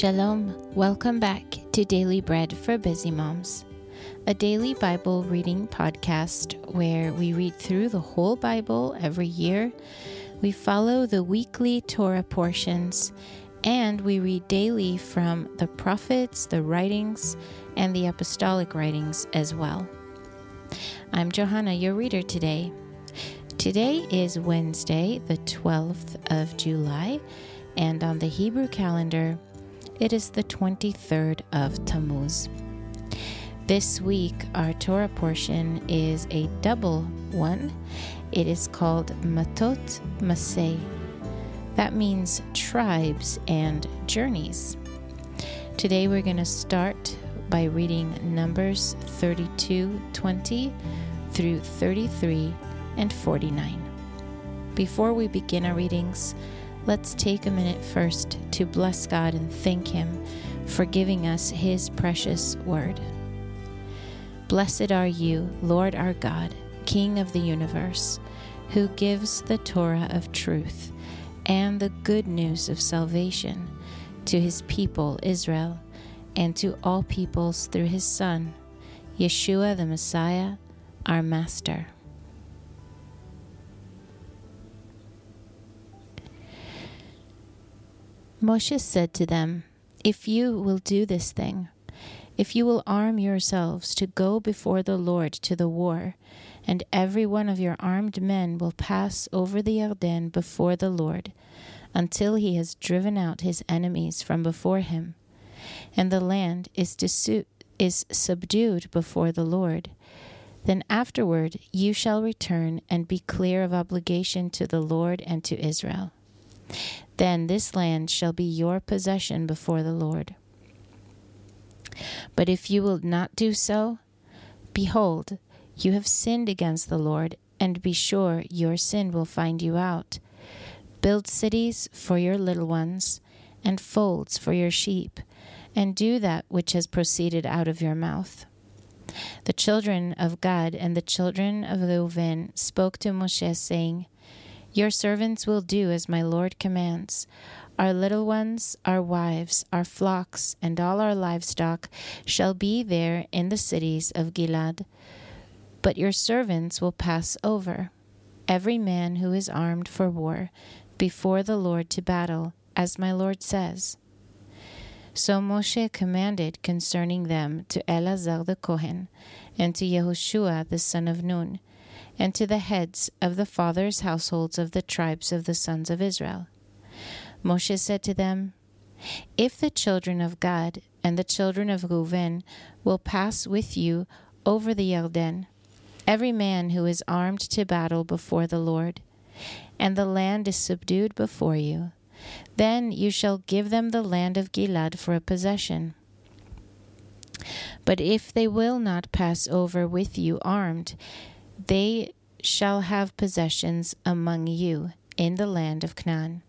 Shalom. Welcome back to Daily Bread for Busy Moms, a daily Bible reading podcast where we read through the whole Bible every year. We follow the weekly Torah portions and we read daily from the prophets, the writings, and the apostolic writings as well. I'm Johanna, your reader today. Today is Wednesday, the 12th of July, and on the Hebrew calendar, it is the 23rd of Tammuz. This week, our Torah portion is a double one. It is called Matot Maseh. That means tribes and journeys. Today, we're going to start by reading Numbers 32 20 through 33 and 49. Before we begin our readings, let's take a minute first to bless God and thank Him for giving us His precious word. Blessed are you, Lord our God, King of the universe, who gives the Torah of truth and the good news of salvation to His people Israel and to all peoples through His Son, Yeshua the Messiah, our Master. Moshe said to them, If you will do this thing, if you will arm yourselves to go before the Lord to the war, and every one of your armed men will pass over the Yarden before the Lord, until he has driven out his enemies from before him, and the land is, disu- is subdued before the Lord, then afterward you shall return and be clear of obligation to the Lord and to Israel. Then this land shall be your possession before the Lord. But if you will not do so, behold, you have sinned against the Lord, and be sure your sin will find you out. Build cities for your little ones, and folds for your sheep, and do that which has proceeded out of your mouth. The children of Gad and the children of Reuben spoke to Moshe, saying, your servants will do as my Lord commands. Our little ones, our wives, our flocks, and all our livestock shall be there in the cities of Gilad. But your servants will pass over, every man who is armed for war, before the Lord to battle, as my Lord says. So Moshe commanded concerning them to Eleazar the Kohen, and to Yehoshua the son of Nun, and to the heads of the fathers' households of the tribes of the sons of Israel. Moshe said to them, If the children of Gad and the children of Reuben will pass with you over the Yarden, every man who is armed to battle before the Lord, and the land is subdued before you, then you shall give them the land of Gilad for a possession. But if they will not pass over with you armed, they shall have possessions among you in the land of Canaan.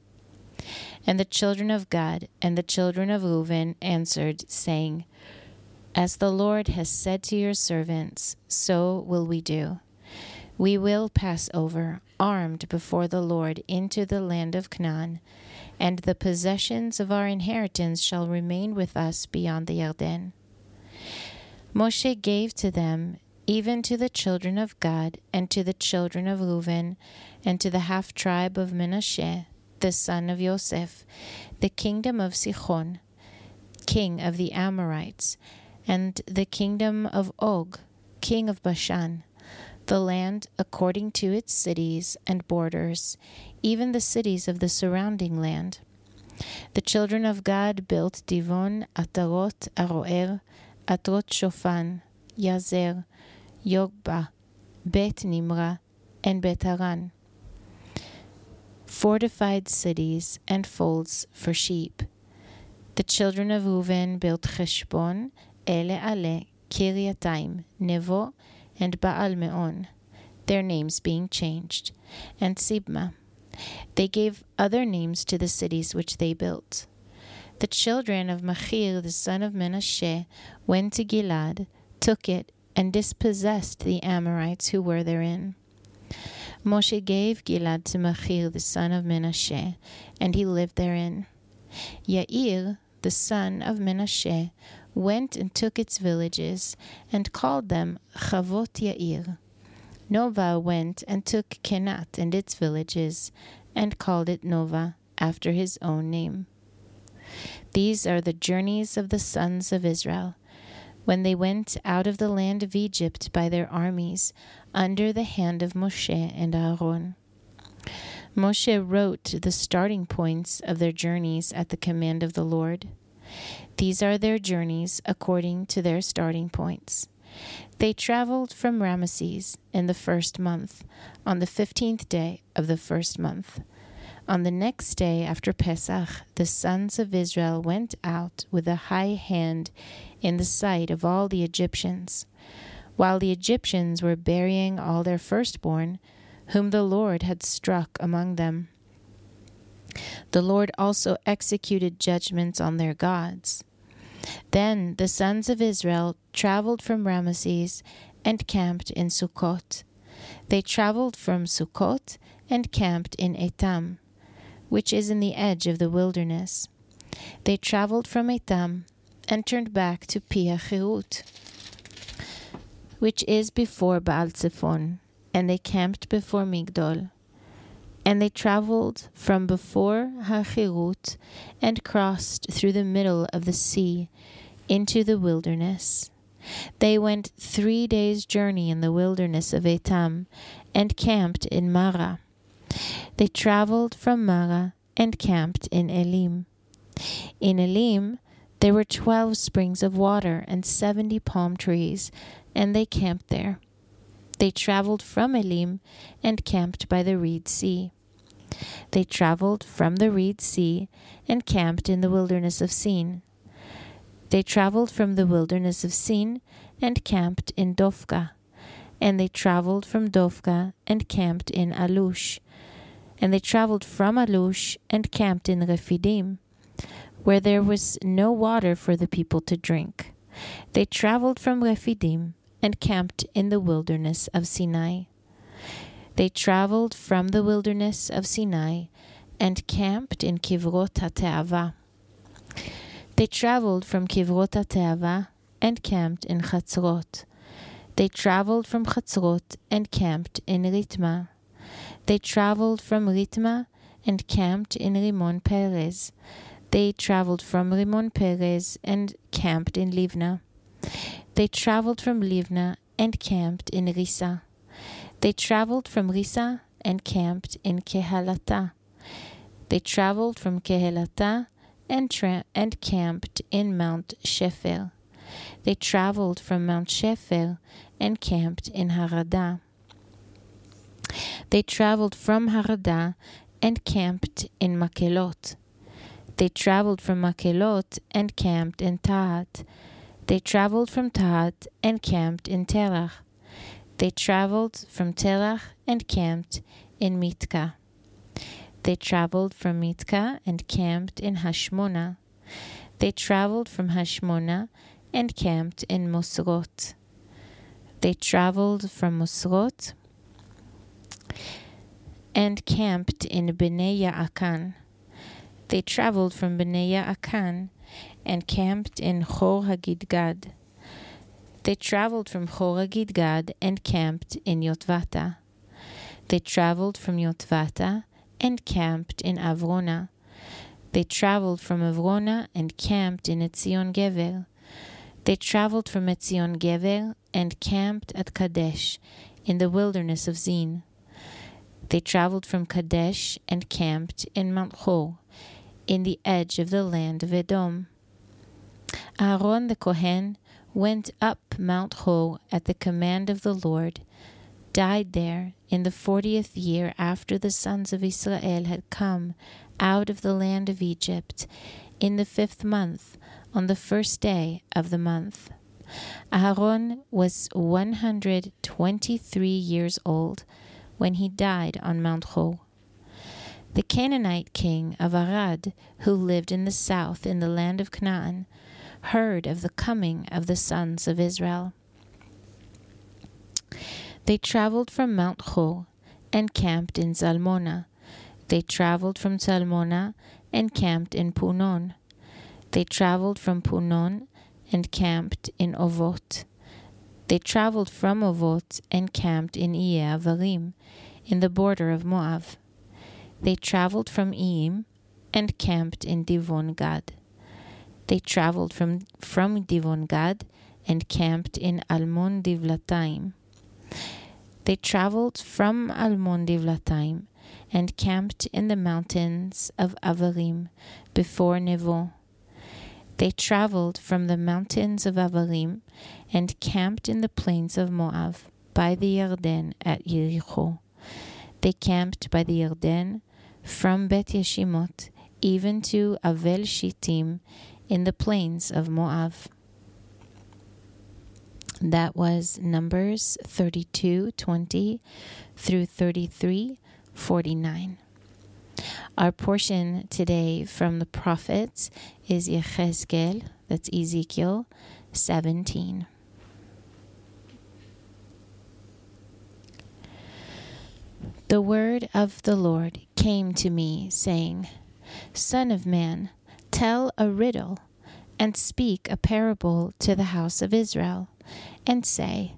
And the children of Gad and the children of Reuben answered, saying, As the Lord has said to your servants, so will we do. We will pass over, armed before the Lord, into the land of Canaan, and the possessions of our inheritance shall remain with us beyond the Yarden. Moshe gave to them even to the children of Gad, and to the children of Reuben, and to the half tribe of Manasseh, the son of Joseph, the kingdom of Sichon, king of the Amorites, and the kingdom of Og, king of Bashan, the land according to its cities and borders, even the cities of the surrounding land. The children of Gad built Divon, Atarot, Aroer, Atrot Shofan, Yazer, Yogba, Bet Nimra, and Bet Haran. Fortified cities and folds for sheep. The children of Reuven built Cheshbon, Ele Ale, Kiriataim, Nevo, and Baal Meon, their names being changed, and Sibma. They gave other names to the cities which they built. The children of Machir, the son of Menashe, went to Gilad, took it, and dispossessed the Amorites who were therein. Moshe gave Gilad to Machir the son of Menashe, and he lived therein. Yair, the son of Menashe, went and took its villages, and called them Chavot Yair. Nova went and took Kenat and its villages, and called it Nova, after his own name. These are the journeys of the sons of Israel, when they went out of the land of Egypt by their armies, under the hand of Moshe and Aaron. Moshe wrote the starting points of their journeys at the command of the Lord. These are their journeys according to their starting points. They traveled from Ramesses in the first month, on the fifteenth day of the first month. On the next day after Pesach, the sons of Israel went out with a high hand in the sight of all the Egyptians, while the Egyptians were burying all their firstborn whom the Lord had struck among them. The Lord also executed judgments on their gods. Then the sons of Israel traveled from Ramesses and camped in Sukkot. They traveled from Sukkot and camped in Etam, which is in the edge of the wilderness. They traveled from Etam and turned back to Pi which is before Baal Zephon and they camped before Migdol. And they traveled from before Hachirut and crossed through the middle of the sea into the wilderness. They went three days' journey in the wilderness of Etam and camped in Mara. They traveled from Mara and camped in Elim. In Elim, there were twelve springs of water and seventy palm trees, and they camped there they traveled from Elim and camped by the Reed Sea. They traveled from the Reed Sea and camped in the wilderness of Sin. They traveled from the wilderness of Sin and camped in Dofka. And they traveled from Dofka and camped in Alush. And they traveled from Alush and camped in Rephidim, where there was no water for the people to drink. They traveled from Rephidim and camped in the wilderness of Sinai. They traveled from the wilderness of Sinai and camped in Kivrot HaTeava. They traveled from Kivrot HaTeava and camped in Chatzrot. They traveled from Chatzrot and camped in Ritma. They traveled from Ritma and camped in Rimon Perez. They traveled from Rimon Perez and camped in Livna. They traveled from Livna and camped in Risa. They traveled from Risa and camped in Kehalata. They traveled from Kehalata and, tra- and camped in Mount Shefer. They traveled from Mount Shefer and camped in Harada. They traveled from Harada and camped in Makelot. They traveled from Makelot and camped in Tahat. They traveled from Tahat and camped in Terach. They traveled from Terach and camped in Mitka. They traveled from Mitka and camped in Hashmona. They traveled from Hashmona and camped in Mosrot. They traveled from Mosrot and camped in Bnei Yaakan. They traveled from Bnei Yaakan and camped in Chor Hagidgad. They traveled from Chor Hagidgad and camped in Yotvata. They traveled from Yotvata and camped in Avrona. They traveled from Avrona and camped in Etzion Gever. They traveled from Etzion Gever and camped at Kadesh in the wilderness of Zin. They traveled from Kadesh and camped in Mount Hor, in the edge of the land of Edom. Aaron the Kohen went up Mount Hor at the command of the Lord, died there in the fortieth year after the sons of Israel had come out of the land of Egypt, in the fifth month, on the first day of the month. Aaron was 123 years old when he died on Mount Hor. The Canaanite king of Arad, who lived in the south in the land of Canaan, heard of the coming of the sons of Israel. They traveled from Mount Hor and camped in Zalmona. They traveled from Zalmona and camped in Punon. They traveled from Punon and camped in Ovot. They traveled from Ovot and camped in Iye in the border of Moab. They traveled from Iim and camped in Divon Gad. They traveled from, from Divon Gad and camped in Almon Divlataim. They traveled from Almon Divlataim and camped in the mountains of Avarim before Nevo. They traveled from the mountains of Avarim and camped in the plains of Moab by the Yarden at Yericho. They camped by the Yarden from Bet Yeshimot even to Avel Shittim in the plains of Moab. That was Numbers 32 20 through 33 49. Our portion today from the prophets is Yechezkel, that's Ezekiel 17. The word of the Lord came to me, saying, Son of man, tell a riddle, and speak a parable to the house of Israel, and say,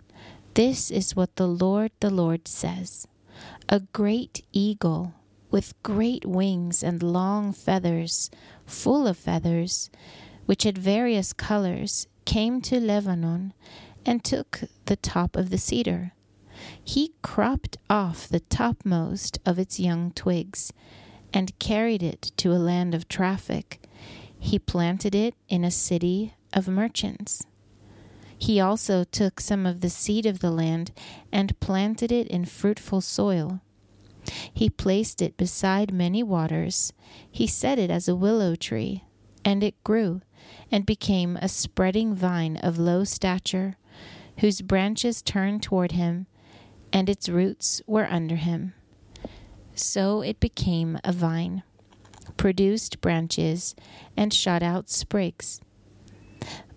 This is what the Lord the Lord says A great eagle with great wings and long feathers, full of feathers, which had various colors, came to Lebanon and took the top of the cedar. He cropped off the topmost of its young twigs and carried it to a land of traffic. He planted it in a city of merchants. He also took some of the seed of the land and planted it in fruitful soil. He placed it beside many waters. He set it as a willow tree, and it grew and became a spreading vine of low stature, whose branches turned toward him, and its roots were under him. So it became a vine, produced branches, and shot out sprigs.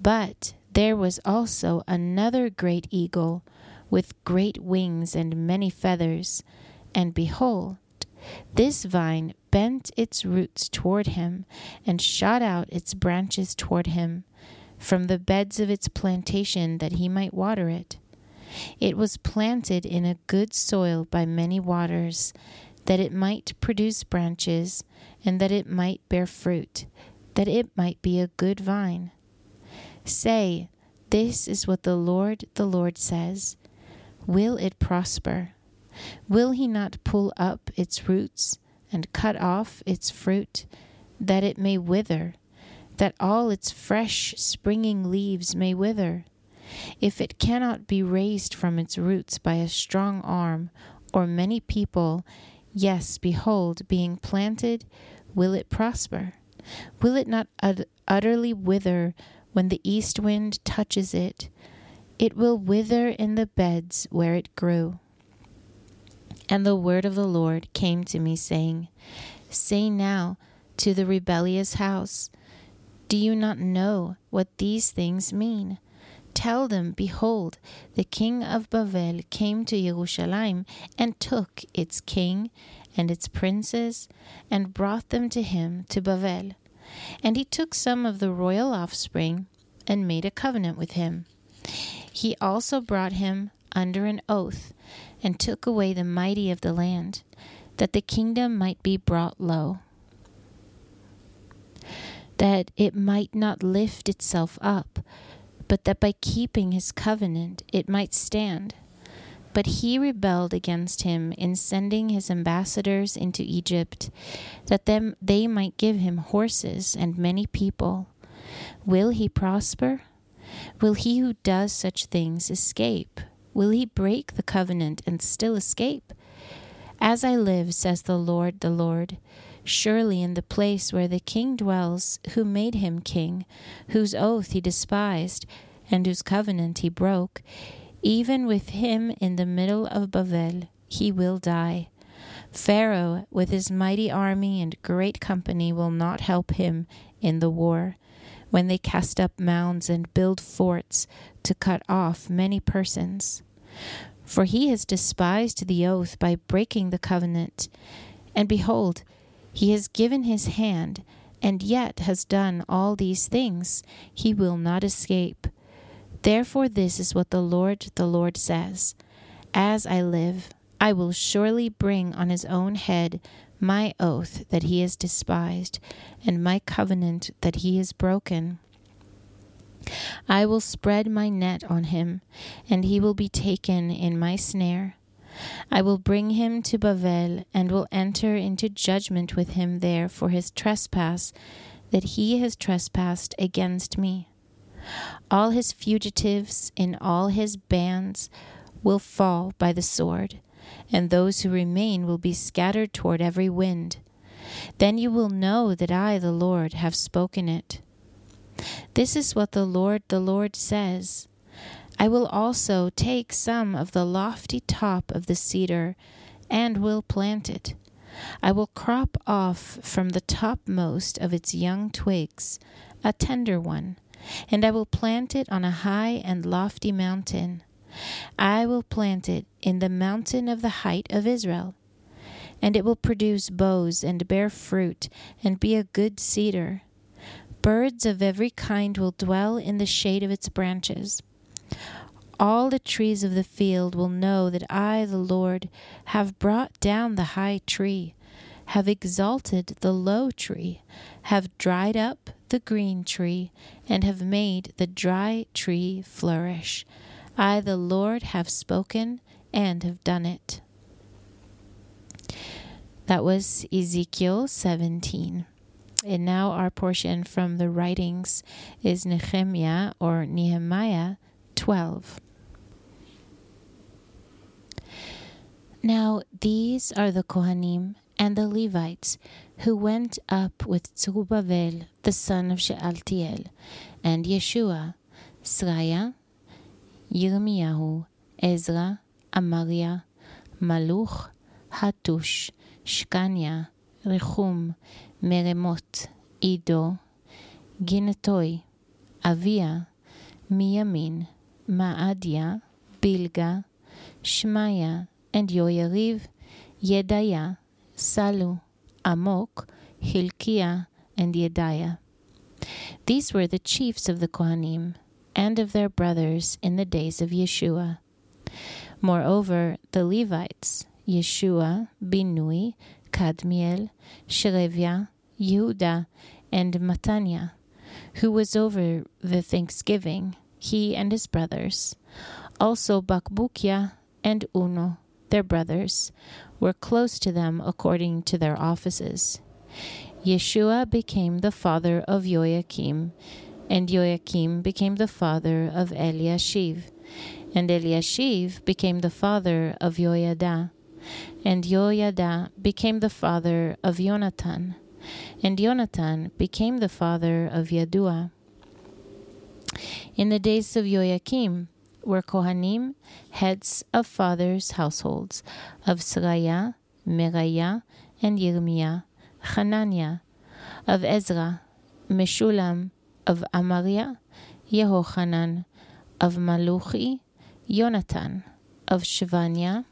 But there was also another great eagle with great wings and many feathers, and behold, this vine bent its roots toward him and shot out its branches toward him from the beds of its plantation that he might water it. It was planted in a good soil by many waters that it might produce branches, and that it might bear fruit, that it might be a good vine. Say, This is what the Lord the Lord says Will it prosper? Will he not pull up its roots and cut off its fruit, that it may wither, that all its fresh springing leaves may wither? If it cannot be raised from its roots by a strong arm or many people, Yes, behold, being planted, will it prosper? Will it not ut- utterly wither when the east wind touches it? It will wither in the beds where it grew. And the word of the Lord came to me, saying, Say now to the rebellious house, Do you not know what these things mean? Tell them, Behold, the king of Babel came to Jerusalem and took its king and its princes and brought them to him to Babel. And he took some of the royal offspring and made a covenant with him. He also brought him under an oath and took away the mighty of the land, that the kingdom might be brought low, that it might not lift itself up but that by keeping his covenant it might stand. But he rebelled against him in sending his ambassadors into Egypt, that them they might give him horses and many people. Will he prosper? Will he who does such things escape? Will he break the covenant and still escape? As I live, says the Lord, the Lord, surely in the place where the king dwells, who made him king, whose oath he despised, and whose covenant he broke, even with him in the middle of Babel, he will die. Pharaoh, with his mighty army and great company, will not help him in the war, when they cast up mounds and build forts to cut off many persons. For he has despised the oath by breaking the covenant. And behold, he has given his hand and yet has done all these things, he will not escape. Therefore, this is what the Lord, the Lord says As I live, I will surely bring on his own head my oath that he has despised, and my covenant that he has broken. I will spread my net on him, and he will be taken in my snare. I will bring him to Bavel, and will enter into judgment with him there for his trespass that he has trespassed against me. All his fugitives in all his bands will fall by the sword, and those who remain will be scattered toward every wind. Then you will know that I, the Lord, have spoken it. This is what the Lord, the Lord says I will also take some of the lofty top of the cedar and will plant it. I will crop off from the topmost of its young twigs a tender one, and I will plant it on a high and lofty mountain. I will plant it in the mountain of the height of Israel. And it will produce boughs and bear fruit and be a good cedar. Birds of every kind will dwell in the shade of its branches. All the trees of the field will know that I, the Lord, have brought down the high tree, have exalted the low tree, have dried up the green tree, and have made the dry tree flourish. I, the Lord, have spoken and have done it. That was Ezekiel 17. And now our portion from the writings is Nehemiah or Nehemiah 12. Now these are the Kohanim and the Levites who went up with Zerubbabel the son of Shealtiel, and Yeshua, Sraya, Yirmiyahu, Ezra, Amariah, Maluch, Hatush, Shkanya, Rechum, Meremot, Ido, Ginetoy, Avia, Miyamin, Maadia, Bilga, Shmaya, and Yoyariv, Yedaya, Salu, Amok, Hilkiah, and Yedaiah. These were the chiefs of the Kohanim and of their brothers in the days of Yeshua. Moreover, the Levites, Yeshua, Binui, Kadmiel, Shereviah, Yehuda, and Matanya, who was over the thanksgiving, he and his brothers. Also Bakbukia and Uno, their brothers, were close to them according to their offices. Yeshua became the father of Joachim, and Joachim became the father of Eliashiv, and Eliashiv became the father of Joiada, and Joiada became the father of Jonathan, and Jonathan became the father of Yadua. In the days of Joachim, were Kohanim, heads of fathers' households, of Sraya, Meraya, and Yirmiah, Hananiah, of Ezra, Meshulam, of Amariah, Yehochanan, of Maluchi, Yonatan, of Shvania,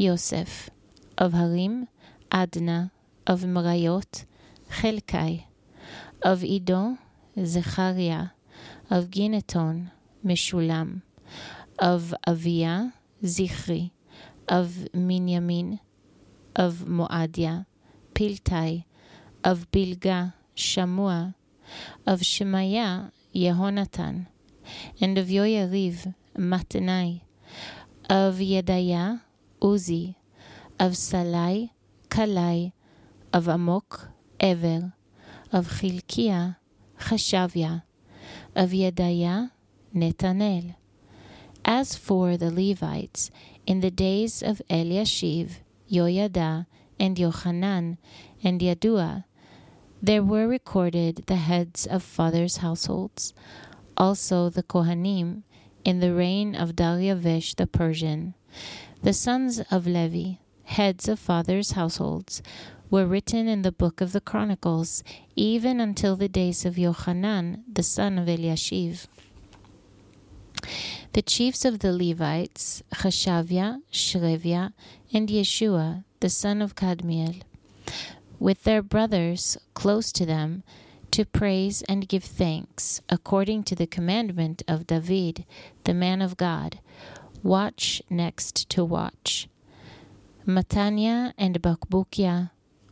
Yosef, of Harim, Adna, of Merayot, Chelkai, of Ido, Zechariah, of Gineton, Meshulam, of Avia, Zichri, of Minyamin, of Moadia, Piltai, of Bilga, Shamua, of Shemaiah, Yehonatan, and of Yoyariv, Matnai, of Yedaya, Uzi, of Salai, Kalai, of Amok, Ever, of Chilkiah, Chashavia, of Yedaya, Netanel. As for the Levites, in the days of Eliashiv, Yoyada, and Yochanan, and Yadua, there were recorded the heads of fathers' households, also the Kohanim, in the reign of Dariavish the Persian. The sons of Levi, heads of fathers' households, were written in the book of the Chronicles, even until the days of Yochanan, the son of Eliashiv. The chiefs of the Levites, Chashavia, Shreviah, and Yeshua, the son of Kadmiel, with their brothers close to them, to praise and give thanks, according to the commandment of David, the man of God. Watch next to watch. Matanya and Bakbukia,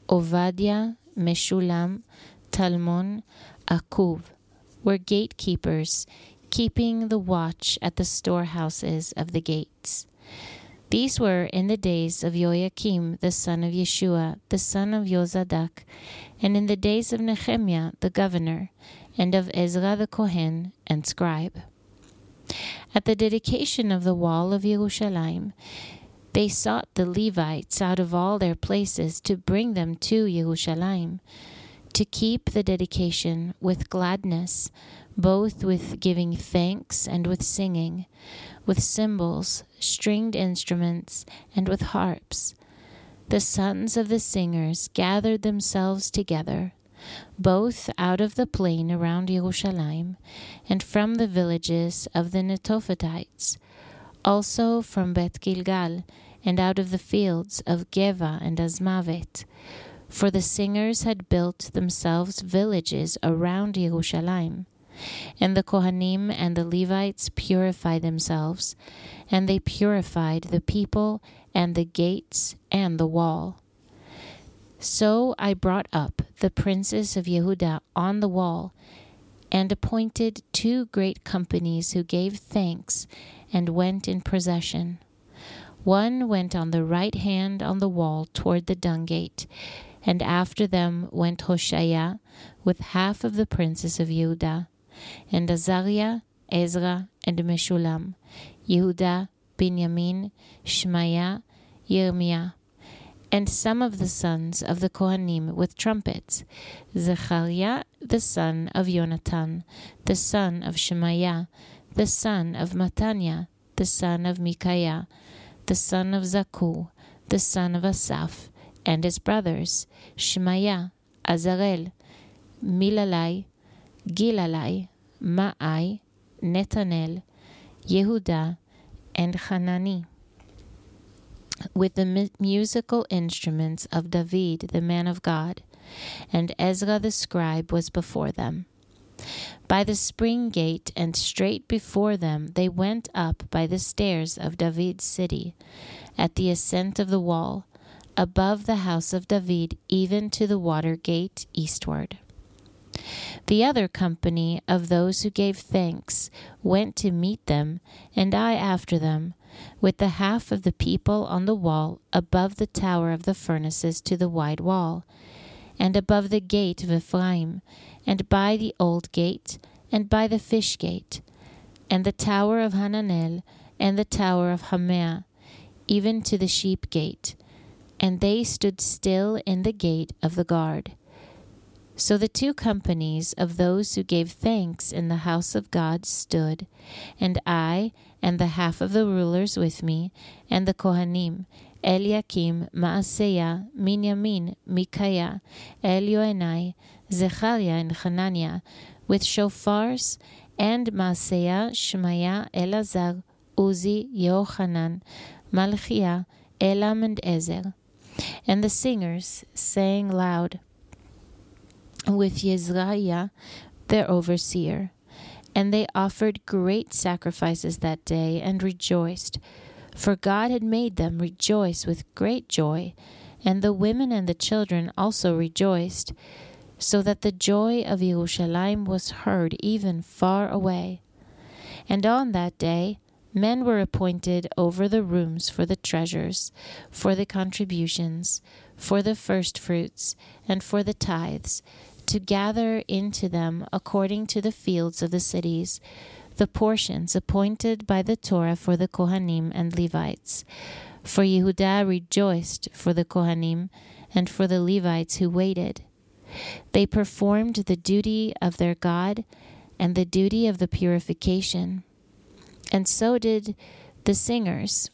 Ovadia, Meshulam, Talmon, Akub were gatekeepers, keeping the watch at the storehouses of the gates. These were in the days of Joachim the son of Yeshua, the son of Yozadak, and in the days of Nehemiah the governor, and of Ezra the Kohen and scribe. At the dedication of the wall of Jerusalem, they sought the Levites out of all their places to bring them to Jerusalem, to keep the dedication with gladness, both with giving thanks and with singing, with cymbals, stringed instruments, and with harps. The sons of the singers gathered themselves together, both out of the plain around Jerusalem, and from the villages of the Netophatites, also from Bet Gilgal, and out of the fields of Geva and Azmavet. For the singers had built themselves villages around Jerusalem. And the Kohanim and the Levites purified themselves, and they purified the people and the gates and the wall. So I brought up the princes of Yehuda on the wall, and appointed two great companies who gave thanks and went in procession. One went on the right hand on the wall toward the dung gate, and after them went Hoshea with half of the princes of Yehuda and Azariah, Ezra, and Meshulam, Yehuda, Benjamin, Shemaiah, Yirmiah, and some of the sons of the Kohanim with trumpets, Zechariah, the son of Jonathan, the son of Shemaiah, the son of Mataniah, the son of Micaiah, the son of Zakur, the son of Asaph, and his brothers, Shemaiah, Azarel, Milalai, Gilalai, Ma'ai, Netanel, Yehuda, and Hanani, with the mu- musical instruments of David, the man of God, and Ezra the scribe was before them. By the spring gate and straight before them they went up by the stairs of David's city, at the ascent of the wall, above the house of David, even to the water gate eastward. The other company of those who gave thanks went to meet them, and I after them, with the half of the people on the wall above the tower of the furnaces to the wide wall, and above the gate of Ephraim, and by the old gate, and by the fish gate, and the tower of Hananel, and the tower of Hamea, even to the sheep gate. And they stood still in the gate of the guard. So the two companies of those who gave thanks in the house of God stood, and I and the half of the rulers with me, and the Kohanim, Eliakim, Maaseiah, Minyamin, Micaiah, Elioenai, Zechariah, and Hananiah, with shofars, and Maaseiah, Shemaiah, Elazar, Uzi, Yohanan, Malchiah, Elam, and Ezer. And the singers sang loud, with Yezraiah, their overseer. And they offered great sacrifices that day and rejoiced, for God had made them rejoice with great joy. And the women and the children also rejoiced, so that the joy of Jerusalem was heard even far away. And on that day, men were appointed over the rooms for the treasures, for the contributions, for the firstfruits, and for the tithes to gather into them according to the fields of the cities the portions appointed by the Torah for the Kohanim and Levites. For Yehudah rejoiced for the Kohanim and for the Levites who waited. They performed the duty of their God and the duty of the purification. And so did the singers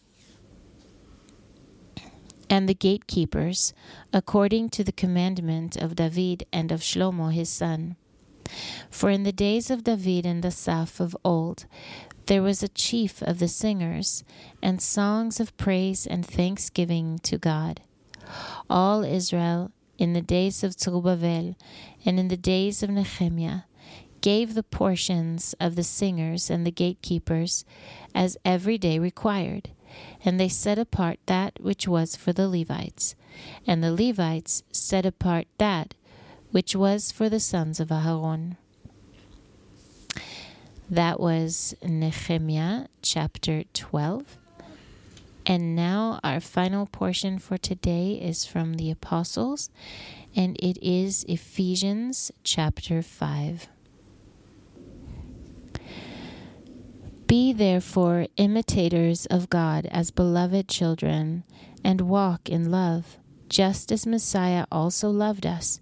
and the gatekeepers, according to the commandment of David and of Shlomo his son. For in the days of David and the Asaph of old, there was a chief of the singers, and songs of praise and thanksgiving to God. All Israel in the days of Zerubbabel and in the days of Nehemiah, gave the portions of the singers and the gatekeepers as every day required, and they set apart that which was for the Levites, and the Levites set apart that which was for the sons of Aharon. That was Nehemiah chapter 12. And now our final portion for today is from the Apostles, and it is Ephesians chapter 5. Be therefore imitators of God as beloved children, and walk in love, just as Messiah also loved us,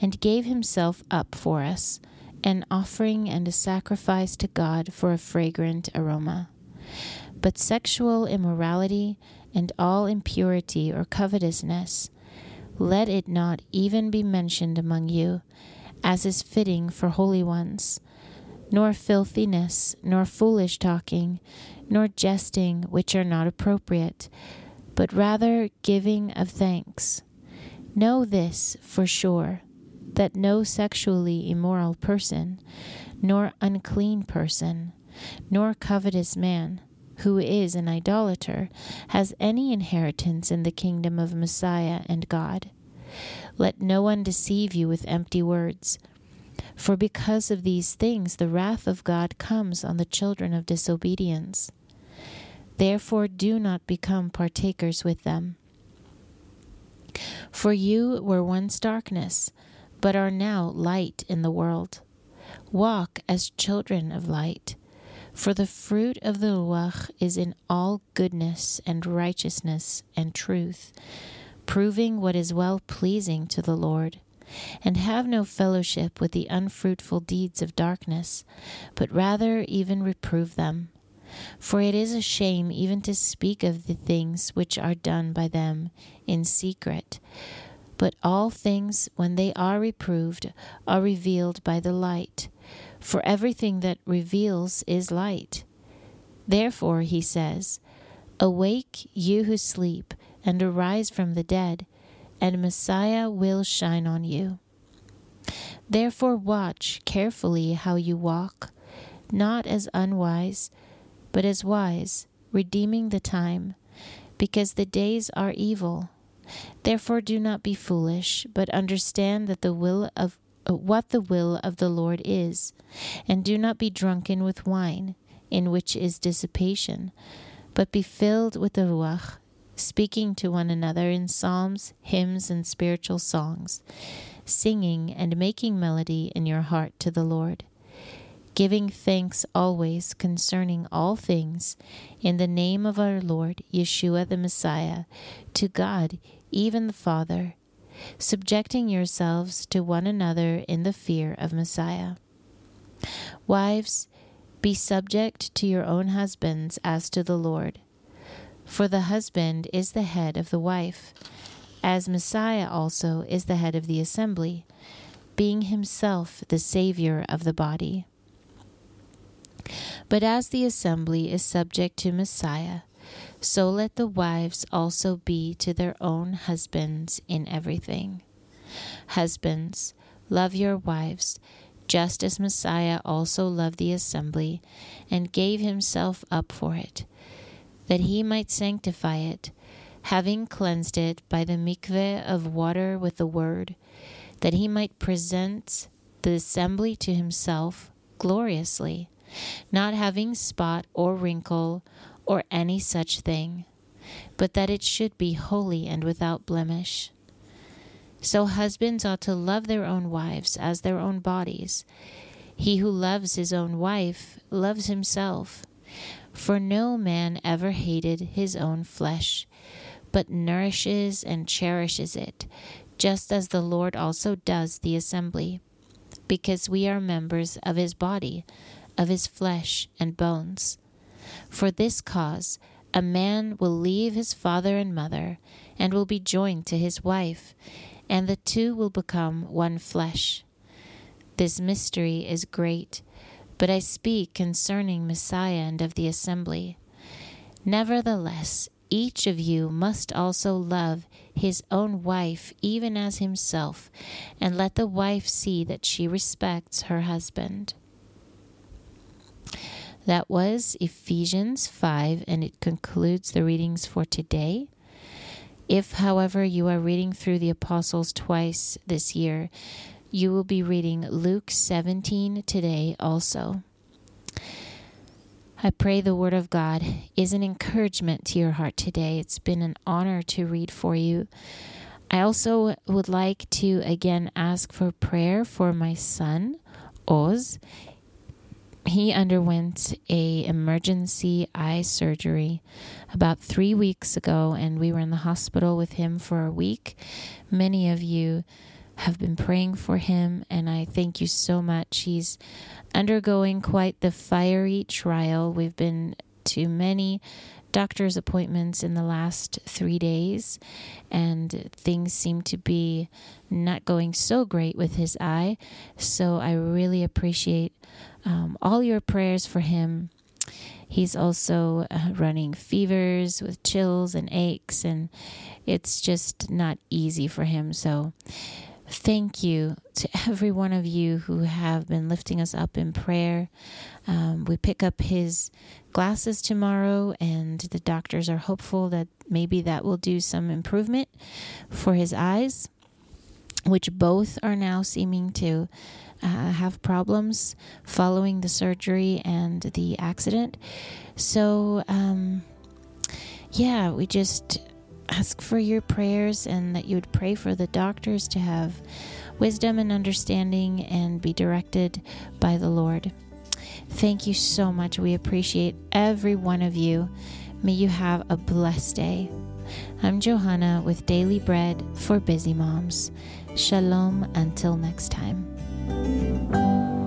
and gave himself up for us, an offering and a sacrifice to God for a fragrant aroma. But sexual immorality and all impurity or covetousness, let it not even be mentioned among you, as is fitting for holy ones nor filthiness, nor foolish talking, nor jesting, which are not appropriate, but rather giving of thanks. Know this for sure, that no sexually immoral person, nor unclean person, nor covetous man, who is an idolater, has any inheritance in the kingdom of Messiah and God. Let no one deceive you with empty words. For because of these things the wrath of God comes on the children of disobedience. Therefore do not become partakers with them. For you were once darkness, but are now light in the world. Walk as children of light. For the fruit of the Ruach is in all goodness and righteousness and truth, proving what is well pleasing to the Lord and have no fellowship with the unfruitful deeds of darkness, but rather even reprove them. For it is a shame even to speak of the things which are done by them in secret. But all things, when they are reproved, are revealed by the light. For everything that reveals is light. Therefore, he says, Awake, you who sleep, and arise from the dead and Messiah will shine on you. Therefore, watch carefully how you walk, not as unwise, but as wise, redeeming the time, because the days are evil. Therefore, do not be foolish, but understand that the will of what the will of the Lord is, and do not be drunken with wine, in which is dissipation, but be filled with the Ruach speaking to one another in psalms, hymns, and spiritual songs, singing and making melody in your heart to the Lord, giving thanks always concerning all things in the name of our Lord Yeshua the Messiah, to God, even the Father, subjecting yourselves to one another in the fear of Messiah. Wives, be subject to your own husbands as to the Lord. For the husband is the head of the wife, as Messiah also is the head of the assembly, being himself the Savior of the body. But as the assembly is subject to Messiah, so let the wives also be to their own husbands in everything. Husbands, love your wives, just as Messiah also loved the assembly and gave himself up for it that he might sanctify it, having cleansed it by the mikveh of water with the word, that he might present the assembly to himself gloriously, not having spot or wrinkle or any such thing, but that it should be holy and without blemish. So husbands ought to love their own wives as their own bodies. He who loves his own wife loves himself. For no man ever hated his own flesh, but nourishes and cherishes it, just as the Lord also does the assembly, because we are members of his body, of his flesh and bones. For this cause, a man will leave his father and mother, and will be joined to his wife, and the two will become one flesh. This mystery is great but I speak concerning Messiah and of the assembly. Nevertheless, each of you must also love his own wife even as himself, and let the wife see that she respects her husband. That was Ephesians 5, and it concludes the readings for today. If, however, you are reading through the Apostles twice this year, you will be reading Luke 17 today also. I pray the Word of God is an encouragement to your heart today. It's been an honor to read for you. I also would like to again ask for prayer for my son, Oz. He underwent a emergency eye surgery about 3 weeks ago and we were in the hospital with him for a week. Many of you have been praying for him, and I thank you so much. He's undergoing quite the fiery trial. We've been to many doctor's appointments in the last three days, and things seem to be not going so great with his eye. So I really appreciate um, all your prayers for him. He's also uh, running fevers with chills and aches, and it's just not easy for him. So, Thank you to every one of you who have been lifting us up in prayer. Um, we pick up his glasses tomorrow, and the doctors are hopeful that maybe that will do some improvement for his eyes, which both are now seeming to uh, have problems following the surgery and the accident. So, um, yeah, we just ask for your prayers and that you would pray for the doctors to have wisdom and understanding and be directed by the Lord. Thank you so much. We appreciate every one of you. May you have a blessed day. I'm Johanna with Daily Bread for Busy Moms. Shalom until next time.